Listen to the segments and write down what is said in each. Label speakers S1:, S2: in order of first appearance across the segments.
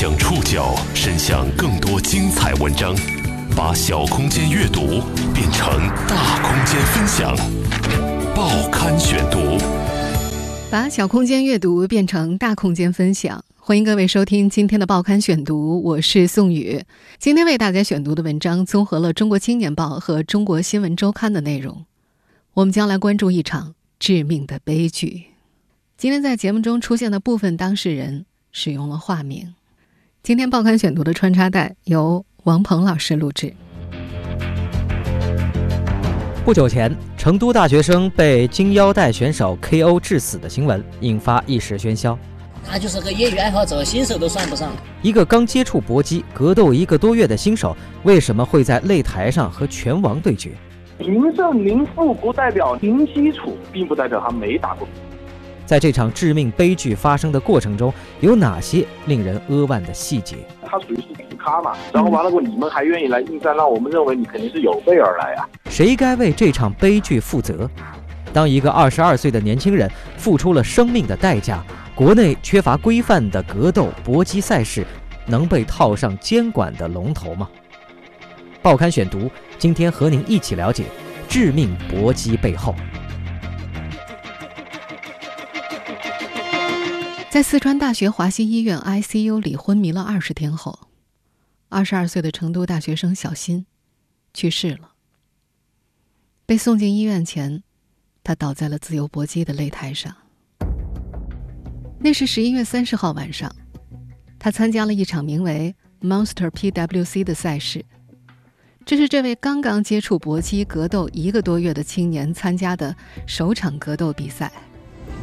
S1: 将触角伸向更多精彩文章，把小空间阅读变成大空间分享。报刊选读，
S2: 把小空间阅读变成大空间分享。欢迎各位收听今天的报刊选读，我是宋宇。今天为大家选读的文章综合了《中国青年报》和《中国新闻周刊》的内容。我们将来关注一场致命的悲剧。今天在节目中出现的部分当事人使用了化名。今天报刊选读的穿插带由王鹏老师录制。
S3: 不久前，成都大学生被金腰带选手 KO 致死的新闻引发一时喧嚣。
S4: 他就是个业余爱好者，新手都算不上。
S3: 一个刚接触搏击、格斗一个多月的新手，为什么会在擂台上和拳王对决？
S5: 名胜名负不代表零基础，并不代表他没打过。
S3: 在这场致命悲剧发生的过程中，有哪些令人扼腕的细节？
S5: 他属于是死咖嘛，然后完了过，你们还愿意来应战，那我们认为你肯定是有备而来啊。
S3: 谁该为这场悲剧负责？当一个二十二岁的年轻人付出了生命的代价，国内缺乏规范的格斗搏击赛事，能被套上监管的龙头吗？报刊选读，今天和您一起了解致命搏击背后。
S2: 在四川大学华西医院 ICU 里昏迷了二十天后，二十二岁的成都大学生小新去世了。被送进医院前，他倒在了自由搏击的擂台上。那是十一月三十号晚上，他参加了一场名为 Monster PWC 的赛事。这是这位刚刚接触搏击格斗一个多月的青年参加的首场格斗比赛。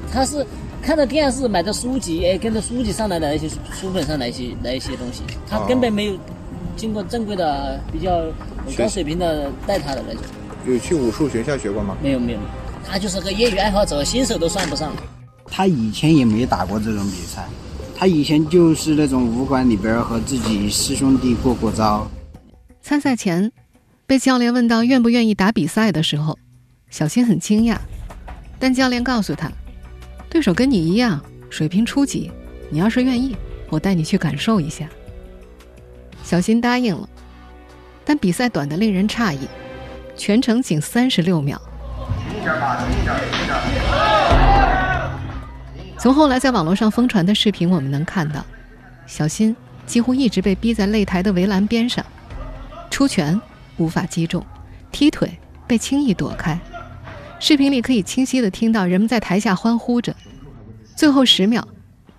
S4: 他是。看着电视买的书籍，哎，跟着书籍上来的那些书本上那些那些东西，他根本没有经过正规的、比较高水平的带他的那种。
S6: 有去武术学校学过吗？
S4: 没有没有，他就是个业余爱好者，新手都算不上。
S7: 他以前也没打过这种比赛，他以前就是那种武馆里边和自己师兄弟过过招。
S2: 参赛前，被教练问到愿不愿意打比赛的时候，小新很惊讶，但教练告诉他。对手跟你一样，水平初级。你要是愿意，我带你去感受一下。小新答应了，但比赛短得令人诧异，全程仅三十六秒。从后来在网络上疯传的视频，我们能看到，小新几乎一直被逼在擂台的围栏边上，出拳无法击中，踢腿被轻易躲开。视频里可以清晰的听到人们在台下欢呼着。最后十秒，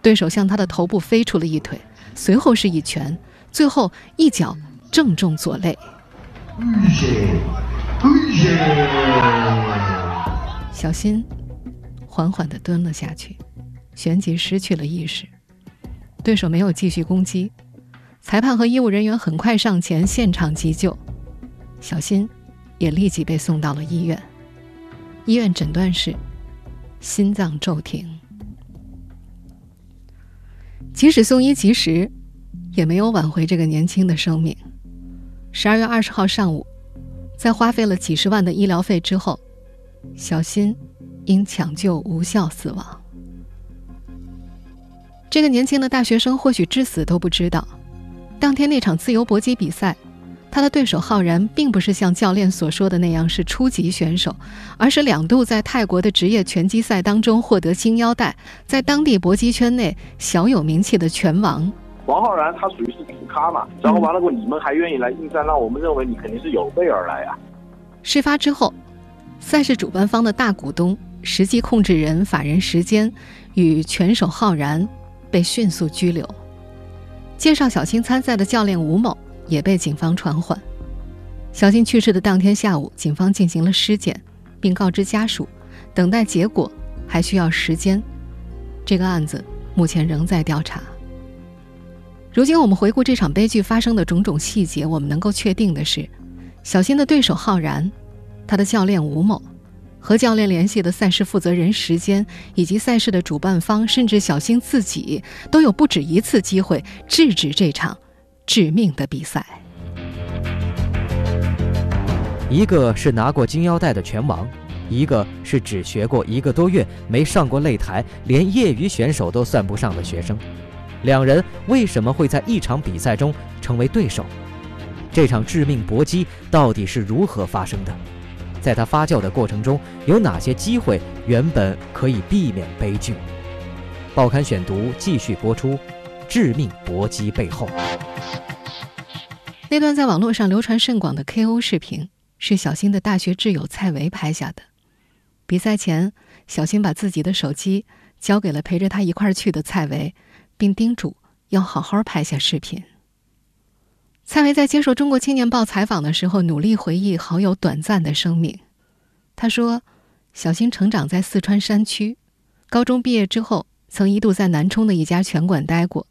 S2: 对手向他的头部飞出了一腿，随后是一拳，最后一脚正中左肋。小新缓缓地蹲了下去，旋即失去了意识。对手没有继续攻击，裁判和医务人员很快上前现场急救，小新也立即被送到了医院。医院诊断是心脏骤停。即使送医及时，也没有挽回这个年轻的生命。十二月二十号上午，在花费了几十万的医疗费之后，小新因抢救无效死亡。这个年轻的大学生或许至死都不知道，当天那场自由搏击比赛。他的对手浩然并不是像教练所说的那样是初级选手，而是两度在泰国的职业拳击赛当中获得金腰带，在当地搏击圈内小有名气的拳王。
S5: 王浩然他属于是主咖嘛，然后完了过你们还愿意来应战，那我们认为你肯定是有备而来啊。
S2: 事发之后，赛事主办方的大股东、实际控制人法人时间与拳手浩然被迅速拘留，介绍小青参赛的教练吴某。也被警方传唤。小新去世的当天下午，警方进行了尸检，并告知家属，等待结果还需要时间。这个案子目前仍在调查。如今我们回顾这场悲剧发生的种种细节，我们能够确定的是，小新的对手浩然，他的教练吴某，和教练联系的赛事负责人时间，以及赛事的主办方，甚至小新自己，都有不止一次机会制止这场。致命的比赛，
S3: 一个是拿过金腰带的拳王，一个是只学过一个多月、没上过擂台、连业余选手都算不上的学生，两人为什么会在一场比赛中成为对手？这场致命搏击到底是如何发生的？在它发酵的过程中，有哪些机会原本可以避免悲剧？报刊选读继续播出：致命搏击背后。
S2: 那段在网络上流传甚广的 KO 视频，是小新的大学挚友蔡维拍下的。比赛前，小新把自己的手机交给了陪着他一块儿去的蔡维，并叮嘱要好好拍下视频。蔡维在接受《中国青年报》采访的时候，努力回忆好友短暂的生命。他说：“小新成长在四川山区，高中毕业之后，曾一度在南充的一家拳馆待过。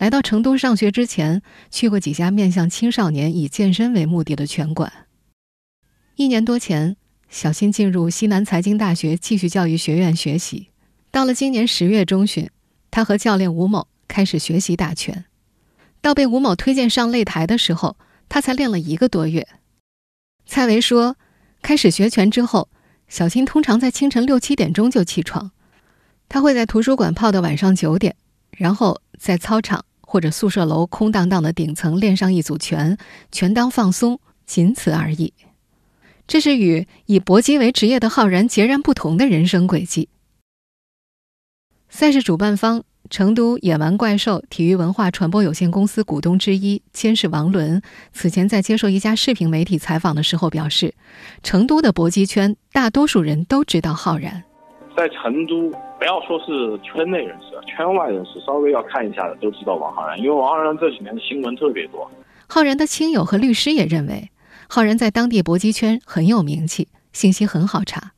S2: 来到成都上学之前，去过几家面向青少年以健身为目的的拳馆。一年多前。”小新进入西南财经大学继续教育学院学习。到了今年十月中旬，他和教练吴某开始学习打拳。到被吴某推荐上擂台的时候，他才练了一个多月。蔡维说：“开始学拳之后，小新通常在清晨六七点钟就起床，他会在图书馆泡到晚上九点，然后在操场或者宿舍楼空荡荡的顶层练上一组拳，拳当放松，仅此而已。”这是与以搏击为职业的浩然截然不同的人生轨迹。赛事主办方成都野蛮怪兽体育文化传播有限公司股东之一监事王伦，此前在接受一家视频媒体采访的时候表示，成都的搏击圈大多数人都知道浩然。
S5: 在成都，不要说是圈内人士，圈外人士稍微要看一下的都知道王浩然，因为王浩然这几年的新闻特别多。
S2: 浩然的亲友和律师也认为。浩然在当地搏击圈很有名气，信息很好查。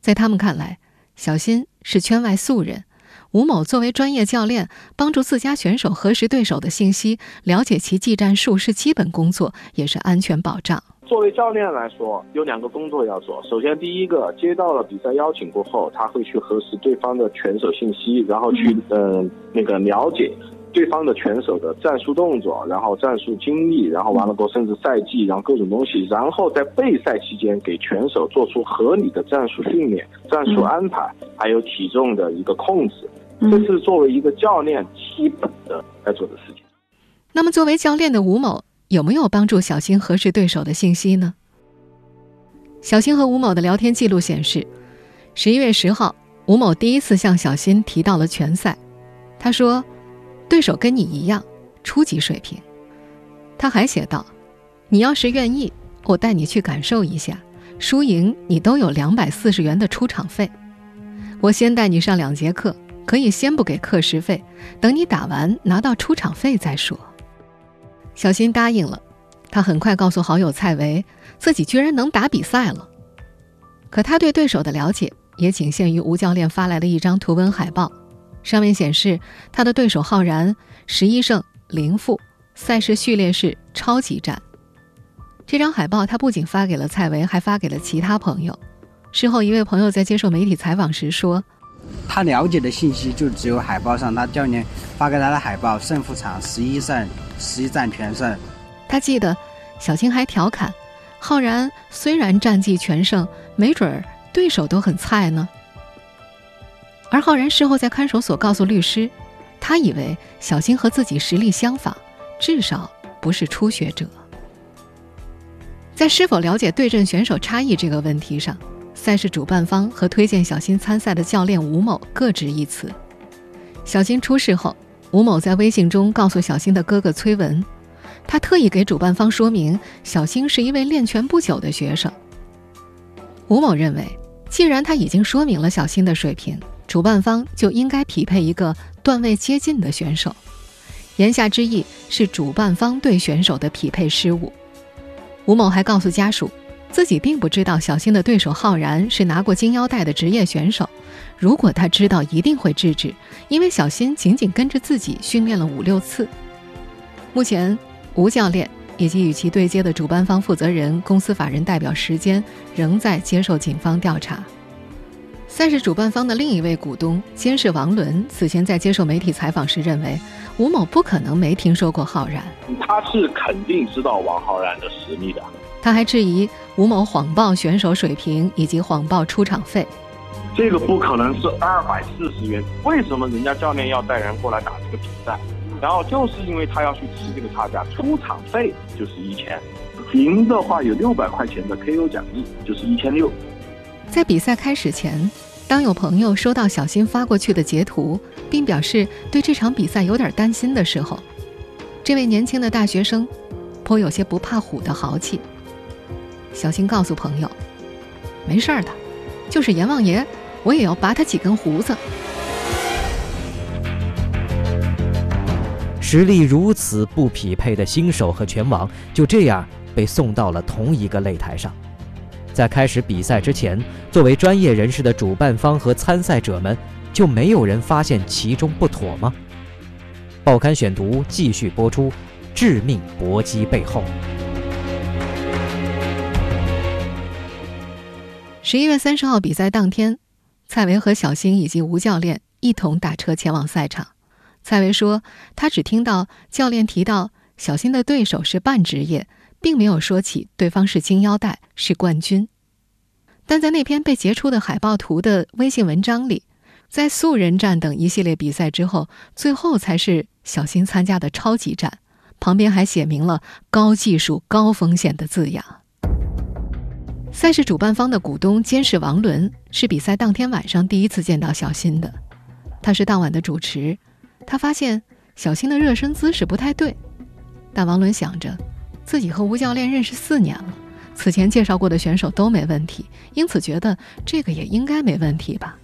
S2: 在他们看来，小新是圈外素人，吴某作为专业教练，帮助自家选手核实对手的信息，了解其技战术是基本工作，也是安全保障。
S5: 作为教练来说，有两个工作要做。首先，第一个，接到了比赛邀请过后，他会去核实对方的拳手信息，然后去嗯那个了解。对方的拳手的战术动作，然后战术经历，然后完了过后甚至赛季，然后各种东西，然后在备赛期间给拳手做出合理的战术训练、战术安排，还有体重的一个控制，这是作为一个教练基本的该做的事情。
S2: 那么，作为教练的吴某有没有帮助小新核实对手的信息呢？小新和吴某的聊天记录显示，十一月十号，吴某第一次向小新提到了拳赛，他说。对手跟你一样，初级水平。他还写道：“你要是愿意，我带你去感受一下，输赢你都有两百四十元的出场费。我先带你上两节课，可以先不给课时费，等你打完拿到出场费再说。”小新答应了。他很快告诉好友蔡维，自己居然能打比赛了。可他对对手的了解也仅限于吴教练发来的一张图文海报。上面显示他的对手浩然十一胜零负，赛事序列是超级战。这张海报他不仅发给了蔡维，还发给了其他朋友。事后，一位朋友在接受媒体采访时说：“
S7: 他了解的信息就只有海报上他教练发给他的海报，胜负场十一胜十一战全胜。”
S2: 他记得小青还调侃：“浩然虽然战绩全胜，没准儿对手都很菜呢。”而浩然事后在看守所告诉律师，他以为小青和自己实力相仿，至少不是初学者。在是否了解对阵选手差异这个问题上，赛事主办方和推荐小新参赛的教练吴某各执一词。小新出事后，吴某在微信中告诉小新的哥哥崔文，他特意给主办方说明，小新是一位练拳不久的学生。吴某认为，既然他已经说明了小新的水平。主办方就应该匹配一个段位接近的选手，言下之意是主办方对选手的匹配失误。吴某还告诉家属，自己并不知道小新的对手浩然是拿过金腰带的职业选手，如果他知道，一定会制止，因为小新仅仅跟着自己训练了五六次。目前，吴教练以及与其对接的主办方负责人、公司法人代表时间仍在接受警方调查。赛事主办方的另一位股东监事王伦此前在接受媒体采访时认为，吴某不可能没听说过浩然，
S5: 他是肯定知道王浩然的实力的。
S2: 他还质疑吴某谎报选手水平以及谎报出场费。
S5: 这个不可能是二百四十元。为什么人家教练要带人过来打这个比赛？然后就是因为他要去吃这个差价，出场费就是一千，赢的话有六百块钱的 KO 奖励，就是一千六。
S2: 在比赛开始前，当有朋友收到小新发过去的截图，并表示对这场比赛有点担心的时候，这位年轻的大学生颇有些不怕虎的豪气。小新告诉朋友：“没事儿的，就是阎王爷，我也要拔他几根胡子。”
S3: 实力如此不匹配的新手和拳王，就这样被送到了同一个擂台上。在开始比赛之前，作为专业人士的主办方和参赛者们，就没有人发现其中不妥吗？报刊选读继续播出：致命搏击背后。
S2: 十一月三十号比赛当天，蔡维和小新以及吴教练一同打车前往赛场。蔡维说：“他只听到教练提到小新的对手是半职业，并没有说起对方是金腰带、是冠军。但在那篇被截出的海报图的微信文章里，在素人战等一系列比赛之后，最后才是小新参加的超级战，旁边还写明了‘高技术、高风险’的字样。”赛事主办方的股东监事王伦是比赛当天晚上第一次见到小新的，他是当晚的主持。他发现小新的热身姿势不太对，但王伦想着，自己和吴教练认识四年了，此前介绍过的选手都没问题，因此觉得这个也应该没问题吧。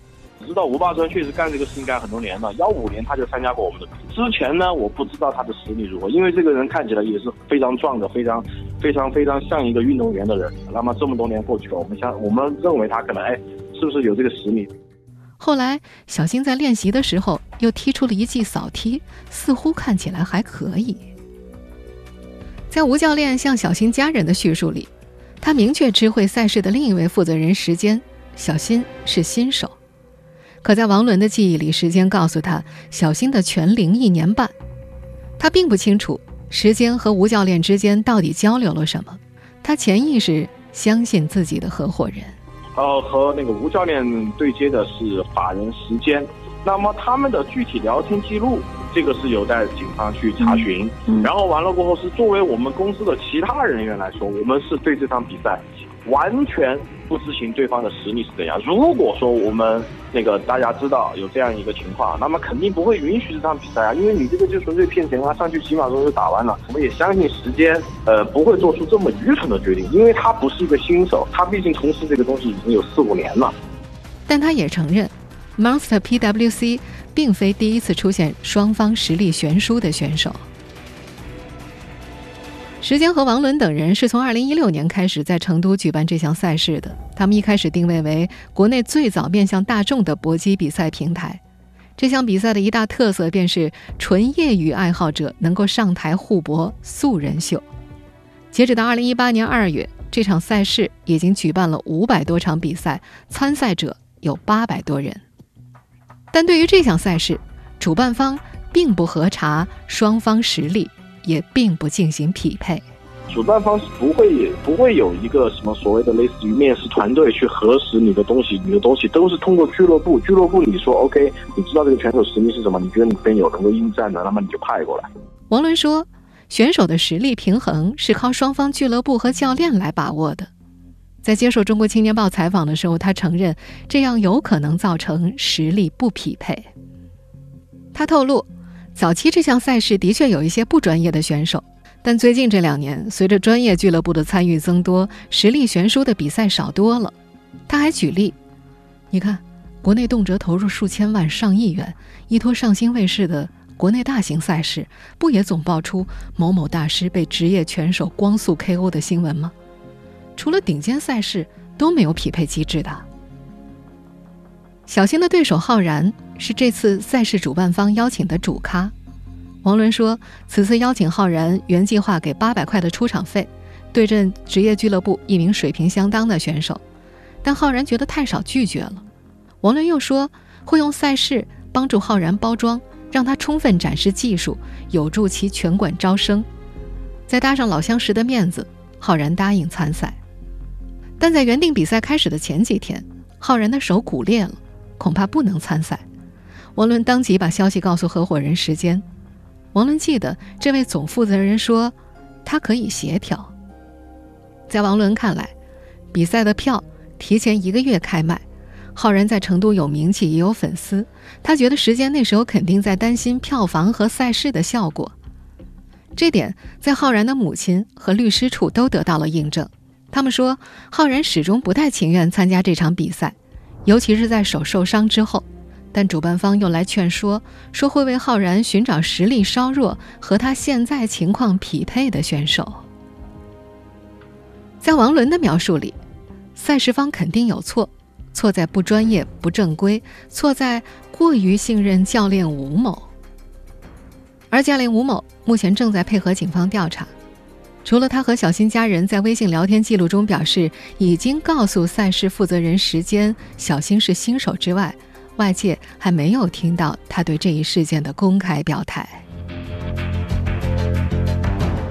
S5: 知道吴霸川确实干这个事情干很多年了，幺五年他就参加过我们的比赛。之前呢，我不知道他的实力如何，因为这个人看起来也是非常壮的，非常非常非常像一个运动员的人。那么这么多年过去了，我们想，我们认为他可能哎，是不是有这个实力？
S2: 后来，小新在练习的时候又踢出了一记扫踢，似乎看起来还可以。在吴教练向小新家人的叙述里，他明确知会赛事的另一位负责人时间，小新是新手。可在王伦的记忆里，时间告诉他，小新的全龄一年半。他并不清楚时间和吴教练之间到底交流了什么，他潜意识相信自己的合伙人。
S5: 呃，和那个吴教练对接的是法人时间，那么他们的具体聊天记录，这个是有待警方去查询。然后完了过后，是作为我们公司的其他人员来说，我们是对这场比赛。完全不知情对方的实力是怎样。如果说我们那个大家知道有这样一个情况，那么肯定不会允许这场比赛啊，因为你这个就纯粹骗钱啊，上去几秒钟就打完了。我们也相信时间，呃，不会做出这么愚蠢的决定，因为他不是一个新手，他毕竟从事这个东西已经有四五年了。
S2: 但他也承认，Monster PWC 并非第一次出现双方实力悬殊的选手。时间和王伦等人是从2016年开始在成都举办这项赛事的。他们一开始定位为国内最早面向大众的搏击比赛平台。这项比赛的一大特色便是纯业余爱好者能够上台互搏素人秀。截止到2018年2月，这场赛事已经举办了500多场比赛，参赛者有800多人。但对于这项赛事，主办方并不核查双方实力。也并不进行匹配，
S5: 主办方是不会不会有一个什么所谓的类似于面试团队去核实你的东西，你的东西都是通过俱乐部，俱乐部你说 OK，你知道这个选手实力是什么？你觉得你边有能够应战的，那么你就派过来。
S2: 王伦说，选手的实力平衡是靠双方俱乐部和教练来把握的。在接受中国青年报采访的时候，他承认这样有可能造成实力不匹配。他透露。早期这项赛事的确有一些不专业的选手，但最近这两年，随着专业俱乐部的参与增多，实力悬殊的比赛少多了。他还举例，你看，国内动辄投入数千万、上亿元，依托上星卫视的国内大型赛事，不也总爆出某某大师被职业拳手光速 KO 的新闻吗？除了顶尖赛事，都没有匹配机制的。小新的对手浩然。是这次赛事主办方邀请的主咖，王伦说，此次邀请浩然原计划给八百块的出场费，对阵职业俱乐部一名水平相当的选手，但浩然觉得太少，拒绝了。王伦又说，会用赛事帮助浩然包装，让他充分展示技术，有助其拳馆招生。再搭上老相识的面子，浩然答应参赛。但在原定比赛开始的前几天。浩然的手骨裂了，恐怕不能参赛。王伦当即把消息告诉合伙人时间。王伦记得这位总负责人说，他可以协调。在王伦看来，比赛的票提前一个月开卖，浩然在成都有名气也有粉丝，他觉得时间那时候肯定在担心票房和赛事的效果。这点在浩然的母亲和律师处都得到了印证。他们说，浩然始终不太情愿参加这场比赛，尤其是在手受伤之后。但主办方又来劝说，说会为浩然寻找实力稍弱、和他现在情况匹配的选手。在王伦的描述里，赛事方肯定有错，错在不专业、不正规，错在过于信任教练吴某。而教练吴某目前正在配合警方调查，除了他和小新家人在微信聊天记录中表示已经告诉赛事负责人时间小新是新手之外，外界还没有听到他对这一事件的公开表态。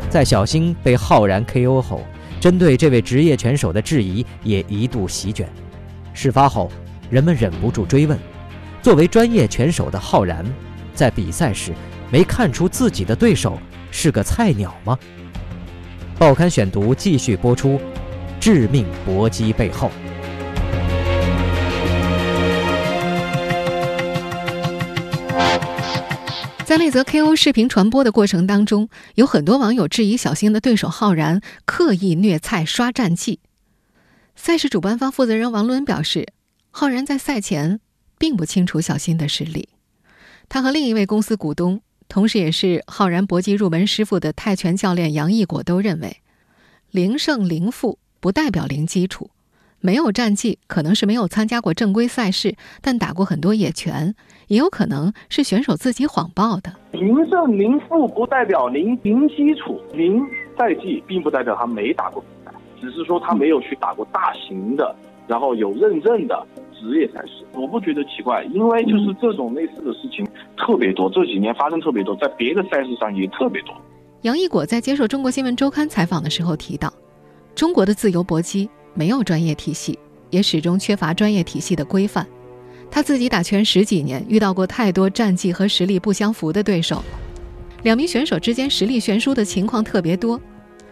S3: 在小星被浩然 KO 后，针对这位职业拳手的质疑也一度席卷。事发后，人们忍不住追问：作为专业拳手的浩然，在比赛时没看出自己的对手是个菜鸟吗？报刊选读继续播出：致命搏击背后。
S2: 在那则 KO 视频传播的过程当中，有很多网友质疑小新的对手浩然刻意虐菜刷战绩。赛事主办方负责人王伦表示，浩然在赛前并不清楚小新的实力。他和另一位公司股东，同时也是浩然搏击入门师傅的泰拳教练杨义果都认为，零胜零负不代表零基础。没有战绩，可能是没有参加过正规赛事，但打过很多野拳，也有可能是选手自己谎报的。
S5: 零胜零负不代表零零基础，零赛季并不代表他没打过比赛，只是说他没有去打过大型的，然后有认证的职业赛事。我不觉得奇怪，因为就是这种类似的事情特别多，这几年发生特别多，在别的赛事上也特别多。
S2: 杨一果在接受中国新闻周刊采访的时候提到，中国的自由搏击。没有专业体系，也始终缺乏专业体系的规范。他自己打拳十几年，遇到过太多战绩和实力不相符的对手，两名选手之间实力悬殊的情况特别多。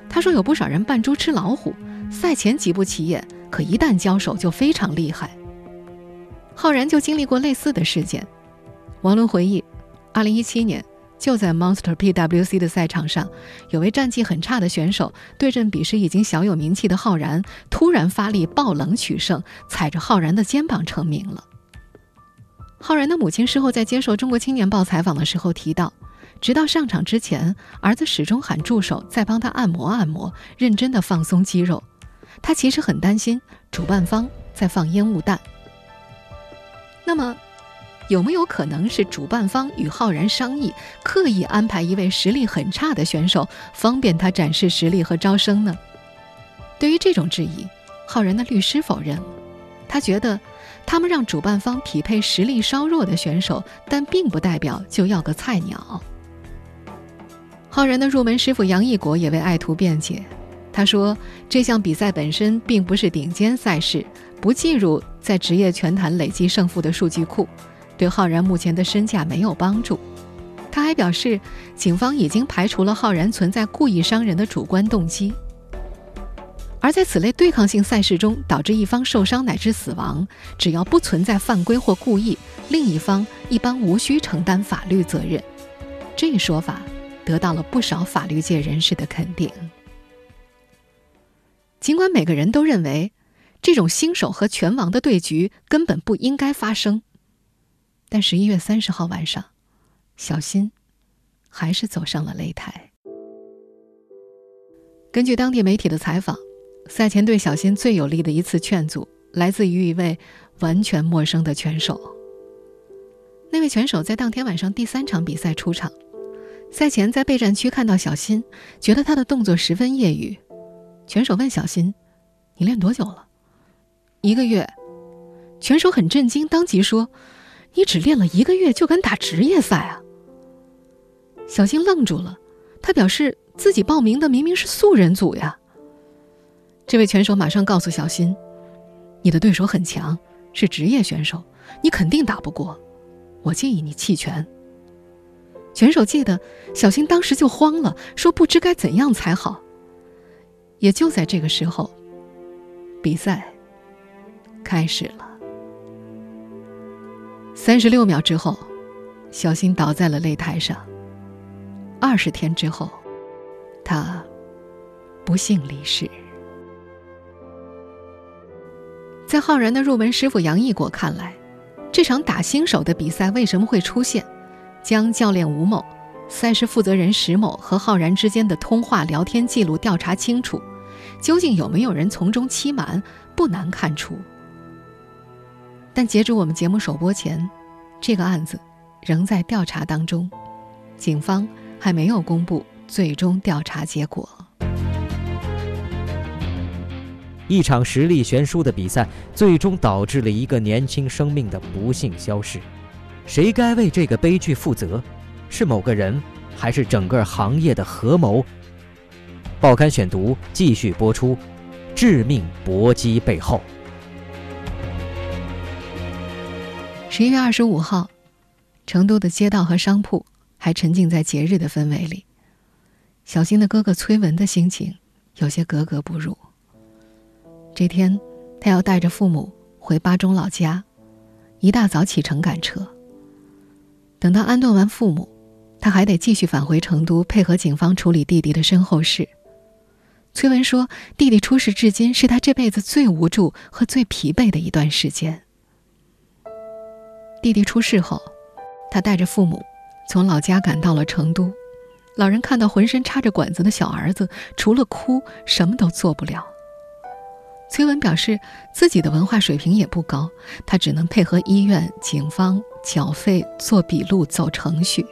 S2: 他说有不少人扮猪吃老虎，赛前极不起眼，可一旦交手就非常厉害。浩然就经历过类似的事件。王伦回忆，二零一七年。就在 Monster PWC 的赛场上，有位战绩很差的选手对阵彼时已经小有名气的浩然，突然发力爆冷取胜，踩着浩然的肩膀成名了。浩然的母亲事后在接受《中国青年报》采访的时候提到，直到上场之前，儿子始终喊助手在帮他按摩按摩，认真的放松肌肉。他其实很担心主办方在放烟雾弹。那么？有没有可能是主办方与浩然商议，刻意安排一位实力很差的选手，方便他展示实力和招生呢？对于这种质疑，浩然的律师否认。他觉得，他们让主办方匹配实力稍弱的选手，但并不代表就要个菜鸟。浩然的入门师傅杨义国也为爱徒辩解，他说：“这项比赛本身并不是顶尖赛事，不计入在职业拳坛累积胜负的数据库。”对浩然目前的身价没有帮助。他还表示，警方已经排除了浩然存在故意伤人的主观动机。而在此类对抗性赛事中，导致一方受伤乃至死亡，只要不存在犯规或故意，另一方一般无需承担法律责任。这一说法得到了不少法律界人士的肯定。尽管每个人都认为，这种新手和拳王的对局根本不应该发生。但十一月三十号晚上，小新还是走上了擂台。根据当地媒体的采访，赛前对小新最有力的一次劝阻，来自于一位完全陌生的拳手。那位拳手在当天晚上第三场比赛出场，赛前在备战区看到小新，觉得他的动作十分业余。拳手问小新：“你练多久了？”“一个月。”拳手很震惊，当即说。你只练了一个月就敢打职业赛啊？小新愣住了，他表示自己报名的明明是素人组呀。这位拳手马上告诉小新：“你的对手很强，是职业选手，你肯定打不过。我建议你弃权。”选手记得，小新当时就慌了，说不知该怎样才好。也就在这个时候，比赛开始了。三十六秒之后，小新倒在了擂台上。二十天之后，他不幸离世。在浩然的入门师傅杨义国看来，这场打新手的比赛为什么会出现？将教练吴某、赛事负责人石某和浩然之间的通话聊天记录调查清楚，究竟有没有人从中欺瞒，不难看出。但截止我们节目首播前，这个案子仍在调查当中，警方还没有公布最终调查结果。
S3: 一场实力悬殊的比赛，最终导致了一个年轻生命的不幸消逝。谁该为这个悲剧负责？是某个人，还是整个行业的合谋？报刊选读继续播出：致命搏击背后。
S2: 十一月二十五号，成都的街道和商铺还沉浸在节日的氛围里。小新的哥哥崔文的心情有些格格不入。这天，他要带着父母回巴中老家，一大早启程赶车。等到安顿完父母，他还得继续返回成都，配合警方处理弟弟的身后事。崔文说：“弟弟出事至今，是他这辈子最无助和最疲惫的一段时间。”弟弟出事后，他带着父母从老家赶到了成都。老人看到浑身插着管子的小儿子，除了哭，什么都做不了。崔文表示，自己的文化水平也不高，他只能配合医院、警方缴费、做笔录、走程序。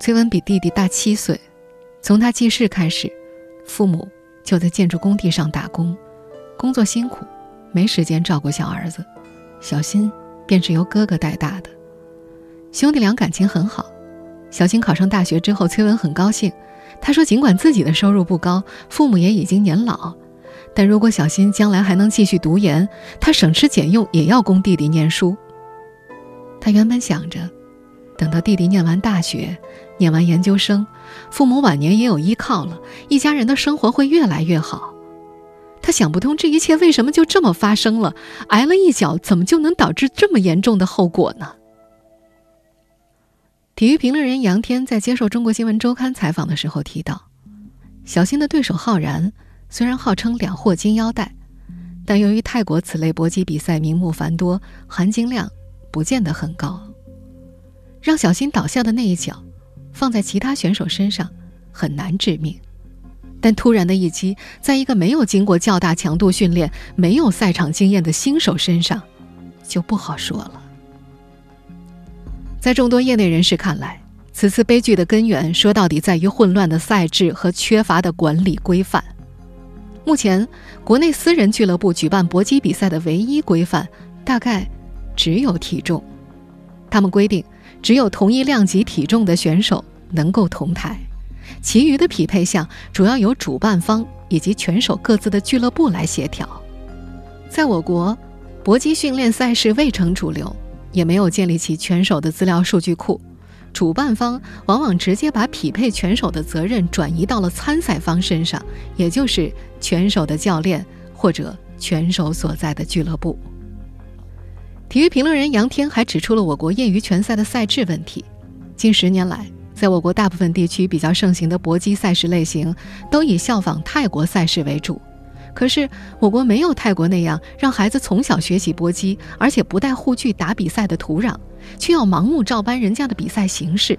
S2: 崔文比弟弟大七岁，从他记事开始，父母就在建筑工地上打工，工作辛苦，没时间照顾小儿子，小新便是由哥哥带大的。兄弟俩感情很好，小新考上大学之后，崔文很高兴，他说，尽管自己的收入不高，父母也已经年老。但如果小新将来还能继续读研，他省吃俭用也要供弟弟念书。他原本想着，等到弟弟念完大学、念完研究生，父母晚年也有依靠了，一家人的生活会越来越好。他想不通这一切为什么就这么发生了，挨了一脚，怎么就能导致这么严重的后果呢？体育评论人杨天在接受中国新闻周刊采访的时候提到，小新的对手浩然。虽然号称两获金腰带，但由于泰国此类搏击比赛名目繁多，含金量不见得很高。让小新倒下的那一脚，放在其他选手身上很难致命，但突然的一击，在一个没有经过较大强度训练、没有赛场经验的新手身上，就不好说了。在众多业内人士看来，此次悲剧的根源说到底在于混乱的赛制和缺乏的管理规范。目前，国内私人俱乐部举办搏击比赛的唯一规范，大概只有体重。他们规定，只有同一量级体重的选手能够同台，其余的匹配项主要由主办方以及拳手各自的俱乐部来协调。在我国，搏击训练赛事未成主流，也没有建立起拳手的资料数据库。主办方往往直接把匹配拳手的责任转移到了参赛方身上，也就是拳手的教练或者拳手所在的俱乐部。体育评论人杨天还指出了我国业余拳赛的赛制问题。近十年来，在我国大部分地区比较盛行的搏击赛事类型，都以效仿泰国赛事为主。可是，我国没有泰国那样让孩子从小学习搏击，而且不带护具打比赛的土壤。却要盲目照搬人家的比赛形式，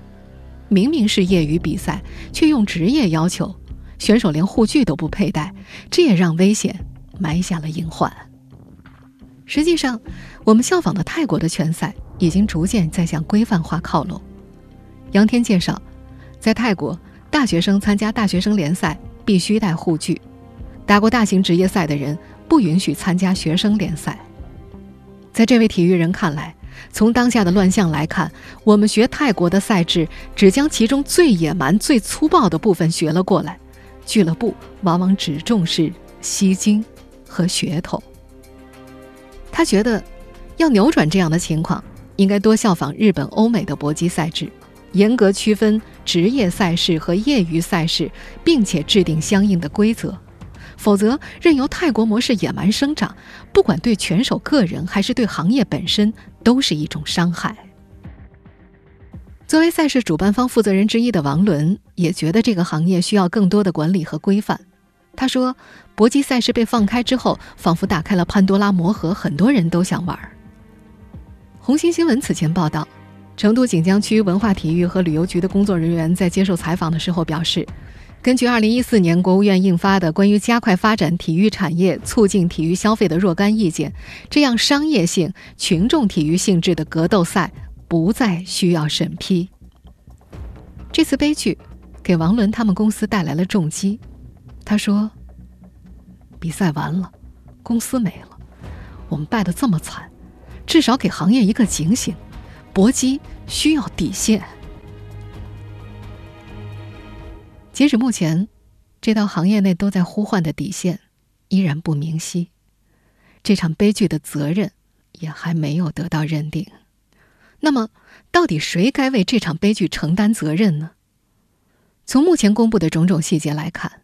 S2: 明明是业余比赛，却用职业要求，选手连护具都不佩戴，这也让危险埋下了隐患。实际上，我们效仿的泰国的拳赛已经逐渐在向规范化靠拢。杨天介绍，在泰国，大学生参加大学生联赛必须带护具，打过大型职业赛的人不允许参加学生联赛。在这位体育人看来。从当下的乱象来看，我们学泰国的赛制，只将其中最野蛮、最粗暴的部分学了过来。俱乐部往往只重视吸金和噱头。他觉得，要扭转这样的情况，应该多效仿日本、欧美的搏击赛制，严格区分职业赛事和业余赛事，并且制定相应的规则。否则，任由泰国模式野蛮生长，不管对拳手个人还是对行业本身，都是一种伤害。作为赛事主办方负责人之一的王伦也觉得这个行业需要更多的管理和规范。他说：“搏击赛事被放开之后，仿佛打开了潘多拉魔盒，很多人都想玩。”红星新闻此前报道，成都锦江区文化体育和旅游局的工作人员在接受采访的时候表示。根据2014年国务院印发的《关于加快发展体育产业、促进体育消费的若干意见》，这样商业性、群众体育性质的格斗赛不再需要审批。这次悲剧给王伦他们公司带来了重击。他说：“比赛完了，公司没了，我们败得这么惨，至少给行业一个警醒：搏击需要底线。”截止目前，这道行业内都在呼唤的底线依然不明晰，这场悲剧的责任也还没有得到认定。那么，到底谁该为这场悲剧承担责任呢？从目前公布的种种细节来看，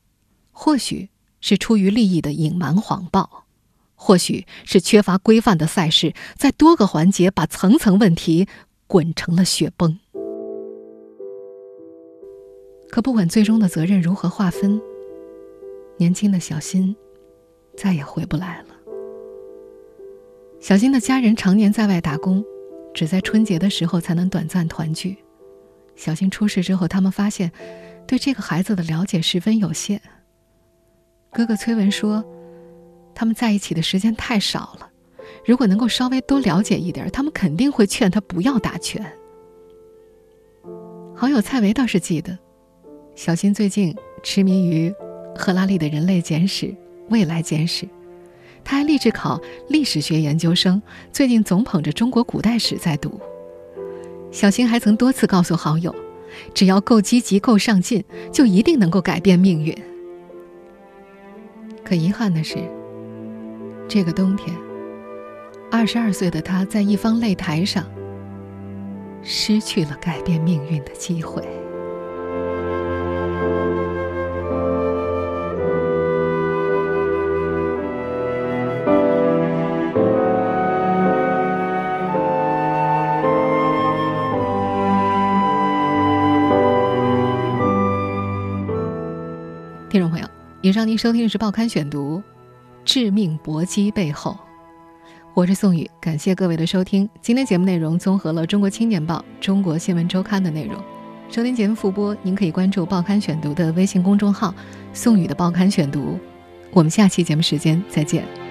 S2: 或许是出于利益的隐瞒谎报，或许是缺乏规范的赛事，在多个环节把层层问题滚成了雪崩。可不管最终的责任如何划分，年轻的小新再也回不来了。小新的家人常年在外打工，只在春节的时候才能短暂团聚。小新出事之后，他们发现对这个孩子的了解十分有限。哥哥崔文说，他们在一起的时间太少了，如果能够稍微多了解一点，他们肯定会劝他不要打拳。好友蔡维倒是记得。小新最近痴迷于赫拉利的《人类简史》《未来简史》，他还立志考历史学研究生，最近总捧着中国古代史在读。小新还曾多次告诉好友，只要够积极、够上进，就一定能够改变命运。可遗憾的是，这个冬天，二十二岁的他在一方擂台上失去了改变命运的机会。听众朋友，以上您收听的是《报刊选读》，《致命搏击背后》，我是宋宇，感谢各位的收听。今天节目内容综合了《中国青年报》《中国新闻周刊》的内容。收听节目复播，您可以关注《报刊选读》的微信公众号“宋宇的报刊选读”。我们下期节目时间再见。